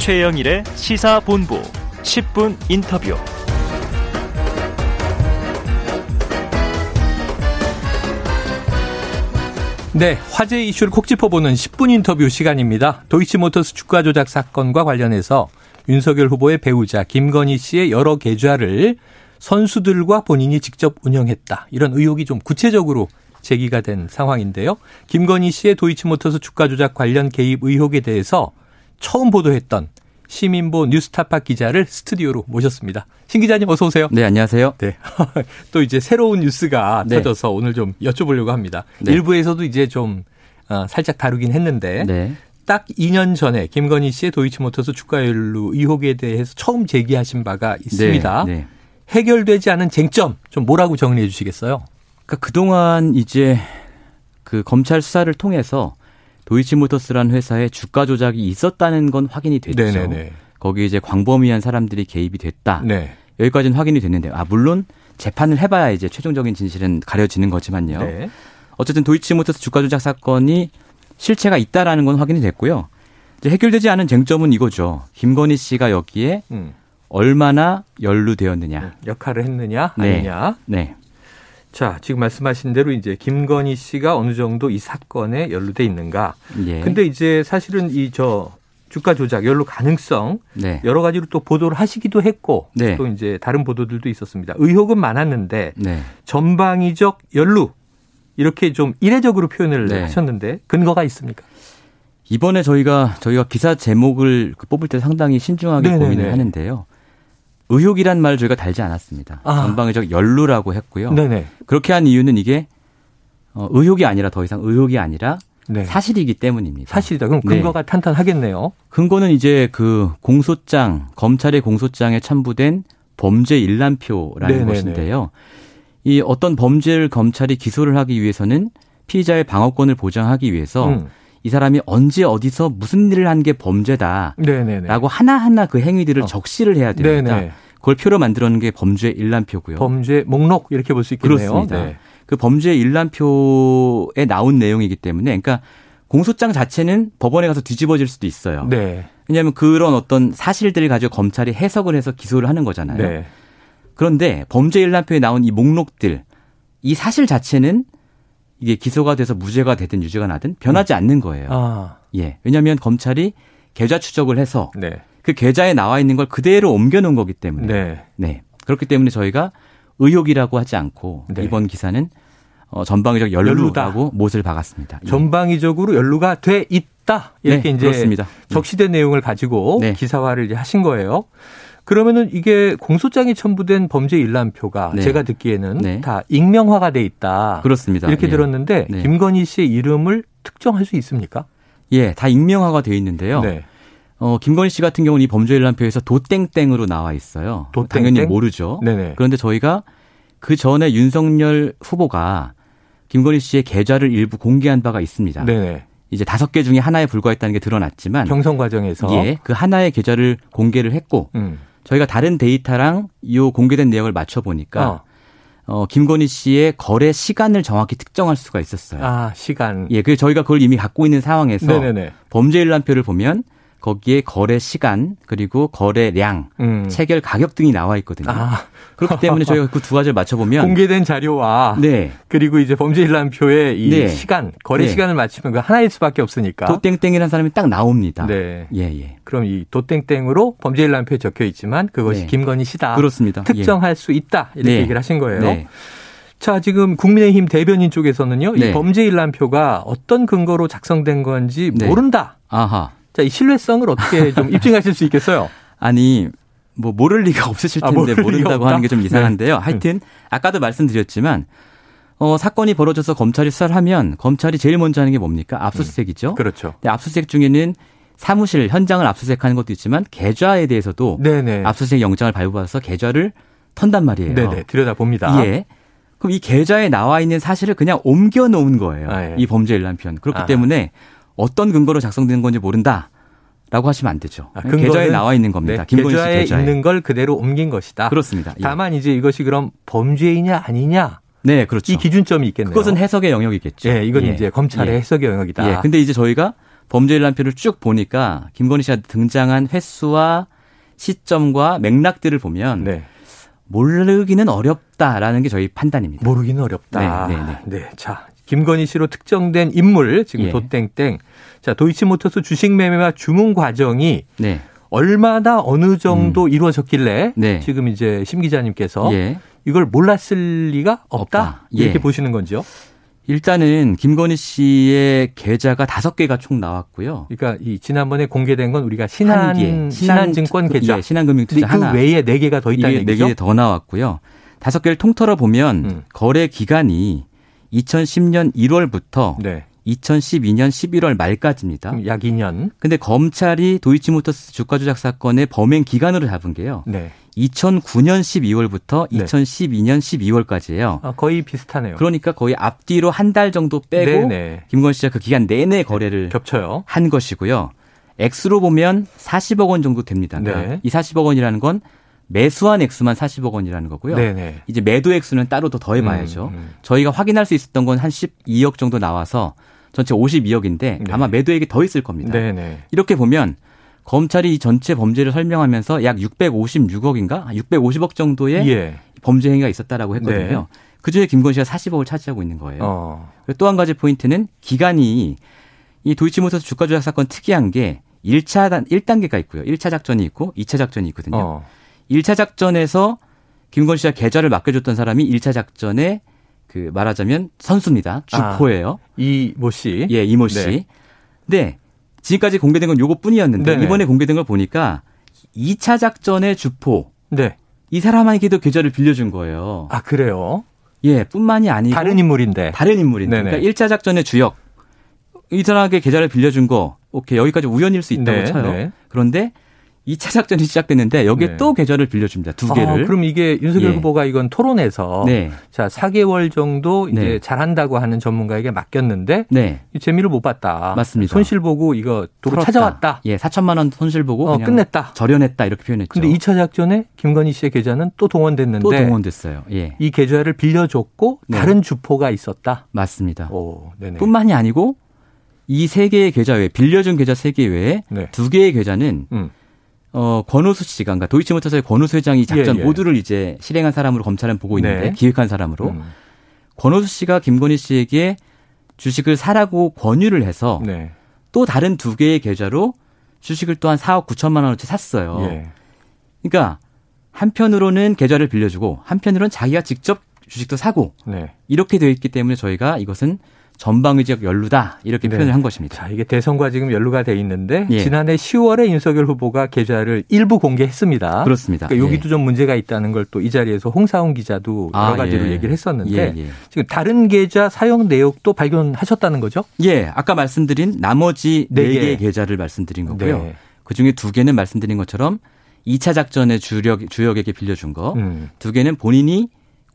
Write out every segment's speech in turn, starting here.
최영일의 시사본부 10분 인터뷰. 네, 화제 이슈를 콕 짚어보는 10분 인터뷰 시간입니다. 도이치모터스 주가 조작 사건과 관련해서 윤석열 후보의 배우자 김건희 씨의 여러 계좌를 선수들과 본인이 직접 운영했다. 이런 의혹이 좀 구체적으로 제기가 된 상황인데요. 김건희 씨의 도이치모터스 주가 조작 관련 개입 의혹에 대해서 처음 보도했던 시민보 뉴스타파 기자를 스튜디오로 모셨습니다. 신 기자님 어서 오세요. 네, 안녕하세요. 네. 또 이제 새로운 뉴스가 네. 터져서 오늘 좀 여쭤보려고 합니다. 네. 일부에서도 이제 좀 어, 살짝 다루긴 했는데 네. 딱 2년 전에 김건희 씨의 도이치모터스 주가 연루 의혹에 대해서 처음 제기하신 바가 있습니다. 네. 네. 해결되지 않은 쟁점 좀 뭐라고 정리해 주시겠어요? 그러니까 그동안 이제 그 검찰 수사를 통해서 도이치모터스라는 회사에 주가 조작이 있었다는 건 확인이 됐죠. 네네네. 거기 이제 광범위한 사람들이 개입이 됐다. 네. 여기까지는 확인이 됐는데 아 물론 재판을 해봐야 이제 최종적인 진실은 가려지는 거지만요. 네. 어쨌든 도이치모터스 주가 조작 사건이 실체가 있다라는 건 확인이 됐고요. 이제 해결되지 않은 쟁점은 이거죠. 김건희 씨가 여기에 음. 얼마나 연루되었느냐. 역할을 했느냐 네. 아니냐. 네. 자, 지금 말씀하신 대로 이제 김건희 씨가 어느 정도 이 사건에 연루돼 있는가. 예. 근데 이제 사실은 이 저 주가 조작 연루 가능성 네. 여러 가지로 또 보도를 하시기도 했고 네. 또 이제 다른 보도들도 있었습니다. 의혹은 많았는데 네. 전방위적 연루 이렇게 좀 이례적으로 표현을 네. 하셨는데 근거가 있습니까? 이번에 저희가 저희가 기사 제목을 그 뽑을 때 상당히 신중하게 네네네. 고민을 하는데요. 의혹이란 말 저희가 달지 않았습니다. 아. 전방위적 연루라고 했고요. 네네. 그렇게 한 이유는 이게 어, 의혹이 아니라 더 이상 의혹이 아니라 네. 사실이기 때문입니다. 사실이다. 그럼 네. 근거가 탄탄하겠네요. 근거는 이제 그 공소장 검찰의 공소장에 첨부된 범죄 일람표라는 네네네. 것인데요. 이 어떤 범죄를 검찰이 기소를 하기 위해서는 피의자의 방어권을 보장하기 위해서 음. 이 사람이 언제 어디서 무슨 일을 한 게 범죄다라고 네네네. 하나하나 그 행위들을 어. 적시를 해야 됩니다. 네네. 그걸 표로 만들어 놓은 게 범죄 일람표고요. 범죄 목록 이렇게 볼 수 있겠네요. 그렇습니다. 네. 그 범죄 일람표에 나온 내용이기 때문에 그러니까 공소장 자체는 법원에 가서 뒤집어질 수도 있어요. 네. 왜냐하면 그런 어떤 사실들을 가지고 검찰이 해석을 해서 기소를 하는 거잖아요. 네. 그런데 범죄 일람표에 나온 이 목록들 이 사실 자체는 이게 기소가 돼서 무죄가 되든 유죄가 나든 변하지 않는 거예요. 아, 예. 왜냐하면 검찰이 계좌 추적을 해서 네. 그 계좌에 나와 있는 걸 그대로 옮겨 놓은 거기 때문에 네. 네. 그렇기 때문에 저희가 의혹이라고 하지 않고 네. 이번 기사는 어, 전방위적 연루라고 못을 박았습니다. 예. 전방위적으로 연루가 돼 있다. 이렇게 네, 이제 그렇습니다. 적시된 내용을 가지고 네. 기사화를 이제 하신 거예요. 그러면은 이게 공소장에 첨부된 범죄 일람표가 네. 제가 듣기에는 네. 다 익명화가 돼 있다. 그렇습니다. 이렇게 예. 들었는데 네. 김건희 씨의 이름을 특정할 수 있습니까? 예, 다 익명화가 되어 있는데요. 네. 어, 김건희 씨 같은 경우는 이 범죄 일람표에서 도땡땡으로 나와 있어요. 도땡땡? 당연히 모르죠. 네네. 그런데 저희가 그 전에 윤석열 후보가 김건희 씨의 계좌를 일부 공개한 바가 있습니다. 네네. 이제 다섯 개 중에 하나에 불과했다는 게 드러났지만 경선 과정에서. 예, 그 하나의 계좌를 공개를 했고 음. 저희가 다른 데이터랑 이 공개된 내역을 맞춰 보니까 어. 어, 김건희 씨의 거래 시간을 정확히 특정할 수가 있었어요. 아, 시간. 예, 그 저희가 그걸 이미 갖고 있는 상황에서 네네네. 범죄 일람표를 보면 거기에 거래 시간 그리고 거래량, 음. 체결 가격 등이 나와 있거든요. 아, 그렇기 때문에 저희가 그 두 가지를 맞춰 보면 공개된 자료와 네. 그리고 이제 범죄 일람표의 이 네. 시간, 거래 네. 시간을 맞추면 그 하나일 수밖에 없으니까. 도땡땡이라는 사람이 딱 나옵니다. 네. 예, 예. 그럼 이 도땡땡으로 범죄 일람표에 적혀 있지만 그것이 네. 김건희 씨다. 그렇습니다. 특정할 수 있다. 이렇게 네. 얘기를 하신 예. 거예요. 네. 자, 지금 국민의힘 대변인 쪽에서는요. 이 네. 범죄 일람표가 어떤 근거로 작성된 건지 네. 모른다. 아하. 자, 이 신뢰성을 어떻게 좀 입증하실 수 있겠어요? 아니 뭐 모를 리가 없으실 아, 텐데 리가 모른다고? 하는 게 좀 이상한데요. 네. 하여튼 아까도 말씀드렸지만 어 사건이 벌어져서 검찰이 수사를 하면 검찰이 제일 먼저 하는 게 뭡니까? 압수수색이죠. 그렇죠. 근데 압수수색 중에는 사무실 현장을 압수수색하는 것도 있지만 계좌에 대해서도 네네. 압수수색 영장을 발부받아서 계좌를 턴단 말이에요. 네네. 들여다 봅니다. 예. 그럼 이 계좌에 나와 있는 사실을 그냥 옮겨 놓은 거예요. 아, 예. 이 범죄 일람편. 그렇기 아. 때문에 어떤 근거로 작성된 건지 모른다. 라고 하시면 안 되죠. 아, 계좌에 나와 있는 겁니다. 네, 김건희 씨 계좌에 계좌에. 있는 걸 그대로 옮긴 것이다. 그렇습니다. 예. 다만 이제 이것이 그럼 범죄이냐 아니냐 네, 그렇죠. 이 기준점이 있겠네요. 그것은 해석의 영역이겠죠. 예, 이건 예. 이제 검찰의 예. 해석의 영역이다. 예. 근데 이제 저희가 범죄 일람표를 쭉 보니까 김건희 씨가 등장한 횟수와 시점과 맥락들을 보면 네. 모르기는 어렵다라는 게 저희 판단입니다. 모르기는 어렵다. 네, 네, 네. 자, 김건희 씨로 특정된 인물 지금 예. 도땡땡. 자, 도이치모터스 주식 매매와 주문 과정이 네. 얼마나 어느 정도 이루어졌길래 네. 지금 이제 심 기자님께서 예. 이걸 몰랐을 리가 없다. 없다. 예. 이렇게 보시는 건지요? 일단은 김건희 씨의 계좌가 다섯 개가 총 나왔고요. 그러니까 이 지난번에 공개된 건 우리가 신한 한 개. 신한증권 계좌. 예, 신한금융투자 그 하나. 외에 네 개가 더 있다는 이게 네 얘기죠? 개더 나왔고요. 다섯 개를 통틀어 보면 음. 거래 기간이 2010년 1월부터 네. 2012년 11월 말까지입니다. 약 2년. 근데 검찰이 도이치모터스 주가 조작 사건의 범행 기간으로 잡은 게요. 네. 2009년 12월부터 네. 2012년 12월까지예요. 아, 거의 비슷하네요. 그러니까 거의 앞뒤로 한 달 정도 빼고 네네. 김건희 씨가 그 기간 내내 거래를 겹쳐요. 한 것이고요. 액수로 보면 40억 원 정도 됩니다. 그러니까 네. 이 40억 원이라는 건 매수한 액수만 40억 원이라는 거고요. 네네. 이제 매도 액수는 따로 더 더해봐야죠. 음, 음. 저희가 확인할 수 있었던 건 한 12억 정도 나와서 전체 52억인데 네. 아마 매도액이 더 있을 겁니다. 네네. 이렇게 보면 검찰이 이 전체 범죄를 설명하면서 약 656억인가 650억 정도의 예. 범죄 행위가 있었다라고 했거든요. 네. 그중에 김건희 씨가 40억을 차지하고 있는 거예요. 어. 또한 가지 포인트는 기간이 이 도이치모터스 주가 조작 사건 특이한 게 1차 단 1단계가 있고요. 1차 작전이 있고 2차 작전이 있거든요. 어. 1차 작전에서 김건희 씨가 계좌를 맡겨줬던 사람이 1차 작전에 그 말하자면 선수입니다. 주포예요. 이모 씨. 예, 이모 씨. 네. 네. 지금까지 공개된 건 요것뿐이었는데 네네. 이번에 공개된 걸 보니까 2차 작전의 주포 네. 이 사람에게도 계좌를 빌려준 거예요. 아, 그래요? 예, 뿐만이 아니고 다른 인물인데. 다른 인물인데. 네네. 그러니까 1차 작전의 주역. 이 사람에게 계좌를 빌려준 거, 오케이, 여기까지 우연일 수 있다고 네, 쳐요. 네. 그런데 2차 작전이 시작됐는데 여기에 네. 또 계좌를 빌려줍니다. 두 개를. 아, 그럼 이게 윤석열 예. 후보가 이건 토론에서 네. 자, 4개월 정도 이제 네. 잘한다고 하는 전문가에게 맡겼는데 네. 이 재미를 못 봤다. 맞습니다. 손실 보고 이거 도로. 찾아왔다. 예, 4천만 원 손실 보고 어, 끝냈다. 절연했다 이렇게 표현했죠. 근데 2차 작전에 김건희 씨의 계좌는 또 동원됐는데 또 동원됐어요. 예. 이 계좌를 빌려줬고 네. 다른 주포가 있었다. 맞습니다. 오, 네네. 뿐만이 아니고 이 세 개의 계좌 외에 빌려준 계좌 세 개 외에 네. 두 개의 계좌는 음. 어 권오수 씨가 그러니까 도이치모터스의 권오수 회장이 이 작전 예, 예. 모두를 이제 실행한 사람으로 검찰은 보고 있는데 네. 기획한 사람으로 음. 권오수 씨가 김건희 씨에게 주식을 사라고 권유를 해서 네. 또 다른 두 개의 계좌로 주식을 또 한 4억 9천만 원어치 샀어요. 예. 그러니까 한편으로는 계좌를 빌려주고 한편으로는 자기가 직접 주식도 사고 네. 이렇게 되어 있기 때문에 저희가 이것은 전방위적 연루다 이렇게 네. 표현을 한 것입니다. 자, 이게 대선과 지금 연루가 돼 있는데 예. 지난해 10월에 윤석열 후보가 계좌를 일부 공개했습니다. 그렇습니다. 그러니까 여기도 예. 좀 문제가 있다는 걸 또 이 자리에서 홍사훈 기자도 여러 아, 가지로 예. 얘기를 했었는데 예, 예. 지금 다른 계좌 사용 내역도 발견하셨다는 거죠? 예, 아까 말씀드린 나머지 네네 개. 개의 계좌를 말씀드린 거고요. 네. 그 중에 두 개는 말씀드린 것처럼 2차 작전의 주력 주역에게 빌려준 거, 음. 두 개는 본인이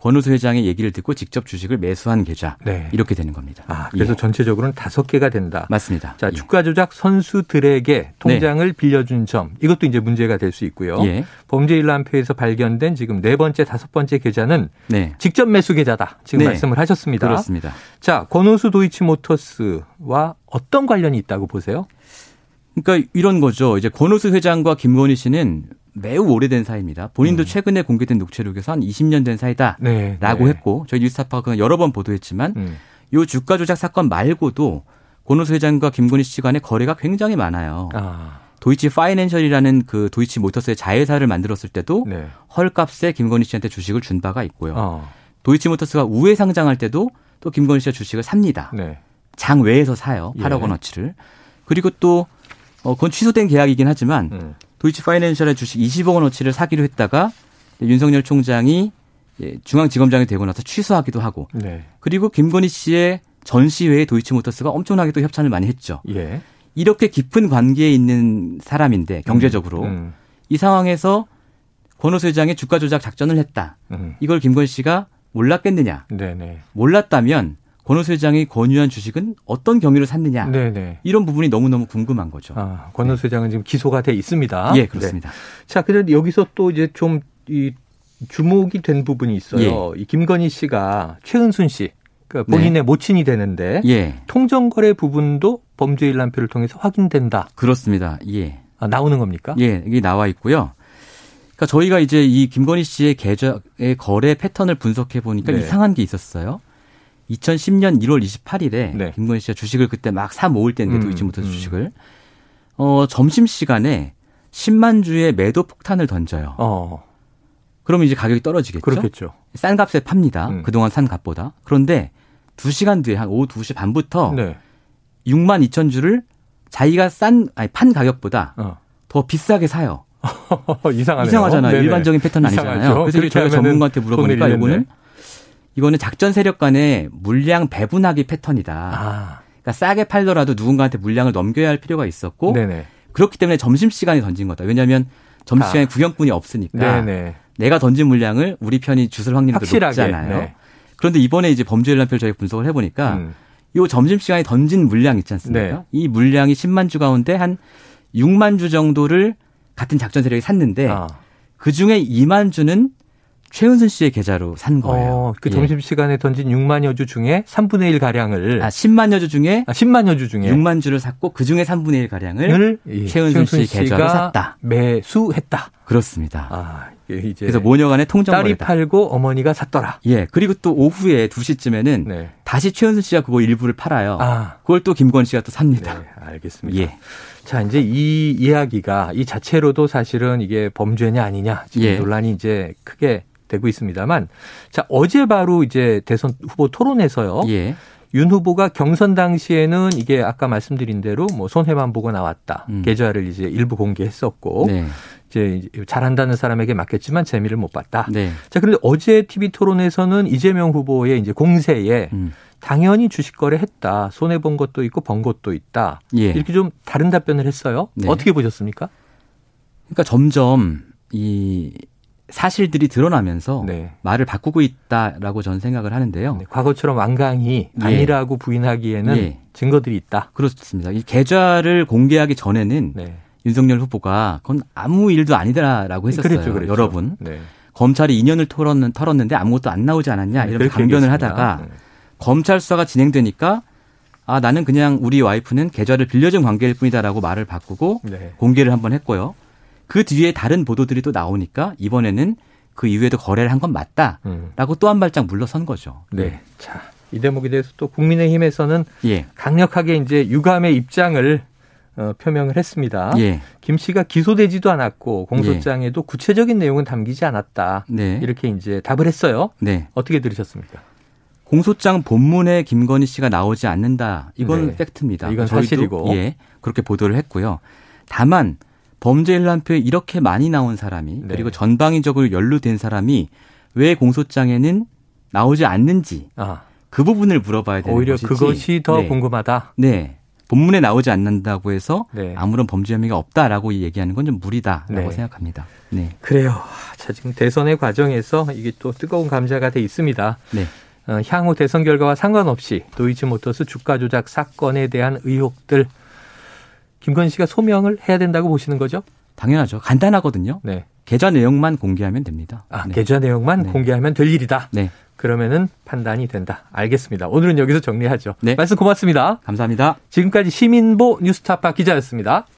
권우수 회장의 얘기를 듣고 직접 주식을 매수한 계좌 네. 이렇게 되는 겁니다. 아, 그래서 예. 전체적으로는 다섯 개가 된다. 맞습니다. 자, 예. 주가 조작 선수들에게 통장을 빌려준 점 이것도 이제 문제가 될 수 있고요. 예. 범죄 일람표에서 발견된 지금 네 번째, 다섯 번째 계좌는 네. 직접 매수 계좌다. 지금 네. 말씀을 하셨습니다. 그렇습니다. 자, 권오수 도이치모터스와 어떤 관련이 있다고 보세요? 그러니까 이런 거죠. 이제 권우수 회장과 김건희 씨는 매우 오래된 사이입니다. 본인도 음. 최근에 공개된 녹취록에서 한 20년 된 사이다라고 네. 했고 저희 뉴스타파가 여러 번 보도했지만 음. 요 주가 조작 사건 말고도 권우수 회장과 김건희 씨 간의 거래가 굉장히 많아요. 아, 도이치 파이낸셜이라는 그 도이치 모터스의 자회사를 만들었을 때도 네. 헐값에 김건희 씨한테 주식을 준 바가 있고요. 어, 도이치 모터스가 우회 상장할 때도 또 김건희 씨가 주식을 삽니다. 네. 장 외에서 사요. 예. 8억 원어치를. 그리고 또 어, 그건 취소된 계약이긴 하지만 음. 도이치 파이낸셜의 주식 20억 원어치를 사기로 했다가 윤석열 총장이 예, 중앙지검장이 되고 나서 취소하기도 하고 네. 그리고 김건희 씨의 전시회에 도이치모터스가 엄청나게 또 협찬을 많이 했죠. 예. 이렇게 깊은 관계에 있는 사람인데 경제적으로 음. 이 상황에서 권오수 회장의 주가 조작 작전을 했다. 음. 이걸 김건희 씨가 몰랐겠느냐? 네네. 몰랐다면 권오수 회장이 권유한 주식은 어떤 경위로 샀느냐? 네네. 이런 부분이 너무 너무 궁금한 거죠. 아, 권오수 회장은 지금 기소가 돼 있습니다. 예, 그렇습니다. 네. 자, 그런데 여기서 또 이제 좀 이 주목이 된 부분이 있어요. 예. 이 김건희 씨가 최은순 씨, 그러니까 본인의 모친이 되는데 예. 통정거래 부분도 범죄 일람표를 통해서 확인된다. 그렇습니다. 예. 아, 나오는 겁니까? 예, 여기 나와 있고요. 그러니까 저희가 이제 이 김건희 씨의 계좌의 거래 패턴을 분석해 보니까 네. 이상한 게 있었어요. 2010년 1월 28일에 네. 김건희 씨가 주식을 그때 막 사 모을 때인데 음, 도이치모터스 음. 주식을 어 점심 시간에 10만 주의 매도 폭탄을 던져요. 어, 그러면 이제 가격이 떨어지겠죠. 그렇겠죠. 싼 값에 팝니다. 음. 그동안 산 값보다. 그런데 2시간 뒤에 한 오후 2시 반부터 네. 6만 2천 주를 자기가 싼 아니 판 가격보다 어. 더 비싸게 사요. 이상하네요. 이상하잖아요. 네네. 일반적인 패턴 아니잖아요. 이상하죠. 그래서 하면은 전문가한테 물어보니까 이거는. 이거는 작전 세력 간의 물량 배분하기 패턴이다. 아, 그러니까 싸게 팔더라도 누군가한테 물량을 넘겨야 할 필요가 있었고 네네. 그렇기 때문에 점심 시간에 던진 거다. 왜냐하면 점심 아. 시간에 구경꾼이 없으니까 네네. 내가 던진 물량을 우리 편이 주술 확률이 더 확실하게. 높잖아요. 네. 그런데 이번에 이제 범죄 일람표를 저희가 분석을 해보니까 음. 요 점심 시간에 던진 물량 있지 않습니까? 네. 이 물량이 10만 주 가운데 한 6만 주 정도를 같은 작전 세력이 샀는데 아. 그 중에 2만 주는 최은순 씨의 계좌로 산 거예요. 어, 그 예. 점심 시간에 던진 6만 여 주 중에 3분의 1 가량을 아, 10만 여 주 중에 아, 10만 여 주 중에 6만 주를 샀고 그 중에 3분의 1 가량을 을이 최은순 씨 씨가 계좌로 샀다. 매수했다. 그렇습니다. 아, 이제 그래서 모녀간의 통정 딸이 거래다. 팔고 어머니가 샀더라. 예. 그리고 또 오후에 2시쯤에는 네. 다시 최은순 씨가 그거 일부를 팔아요. 아, 그걸 또 김건 씨가 또 삽니다. 네, 알겠습니다. 예. 자, 이제 이 이야기가 이 자체로도 사실은 이게 범죄냐 아니냐 지금 예. 논란이 이제 크게 되고 있습니다만 자, 어제 바로 이제 대선 후보 토론에서요. 예. 윤 후보가 경선 당시에는 이게 아까 말씀드린 대로 뭐 손해만 보고 나왔다. 음. 계좌를 이제 일부 공개했었고 네. 이제 잘한다는 사람에게 맡겼지만 재미를 못 봤다. 네. 자, 그런데 어제 TV 토론에서는 이재명 후보의 이제 공세에 음. 당연히 주식 거래했다. 손해 본 것도 있고 번 것도 있다. 예. 이렇게 좀 다른 답변을 했어요. 네. 어떻게 보셨습니까? 그러니까 점점 이 사실들이 드러나면서 네. 말을 바꾸고 있다라고 저는 생각을 하는데요. 네, 과거처럼 완강히 예. 아니라고 부인하기에는 예. 증거들이 있다. 그렇습니다. 이 계좌를 공개하기 전에는 네. 윤석열 후보가 그건 아무 일도 아니다라고 했었어요. 그랬죠, 그랬죠. 여러분 네. 검찰이 2년을 털었는, 털었는데 아무것도 안 나오지 않았냐 이런 강변을. 하다가 네. 검찰 수사가 진행되니까 아 나는 그냥 우리 와이프는 계좌를 빌려준 관계일 뿐이다라고 말을 바꾸고 네. 공개를 한번 했고요. 그 뒤에 다른 보도들이 또 나오니까 이번에는 그 이후에도 거래를 한 건 맞다라고 음. 또한 발짝 물러선 거죠. 네. 자, 이 대목에 대해서 또 국민의힘에서는 예. 강력하게 이제 유감의 입장을 어, 표명을 했습니다. 예. 김 씨가 기소되지도 않았고 공소장에도 구체적인 내용은 담기지 않았다. 네. 이렇게 이제 답을 했어요. 네. 어떻게 들으셨습니까? 공소장 본문에 김건희 씨가 나오지 않는다. 이건 네. 팩트입니다. 이건 사실이고. 예. 그렇게 보도를 했고요. 다만 범죄 일람표에 이렇게 많이 나온 사람이 네. 그리고 전방위적으로 연루된 사람이 왜 공소장에는 나오지 않는지 아, 그 부분을 물어봐야 되는 오히려 것이지. 그것이 더 네. 궁금하다. 네. 본문에 나오지 않는다고 해서 네. 아무런 범죄 혐의가 없다라고 얘기하는 건 좀 무리다라고 네. 생각합니다. 네. 그래요. 자, 지금 대선의 과정에서 이게 또 뜨거운 감자가 돼 있습니다. 네. 어, 향후 대선 결과와 상관없이 도이치모터스 주가 조작 사건에 대한 의혹들 김건희 씨가 소명을 해야 된다고 보시는 거죠? 당연하죠. 간단하거든요. 네. 계좌 내용만 공개하면 됩니다. 아, 네. 계좌 내용만 네. 공개하면 될 일이다. 네. 그러면은 판단이 된다. 알겠습니다. 오늘은 여기서 정리하죠. 네. 말씀 고맙습니다. 감사합니다. 지금까지 시민보 뉴스타파 기자였습니다.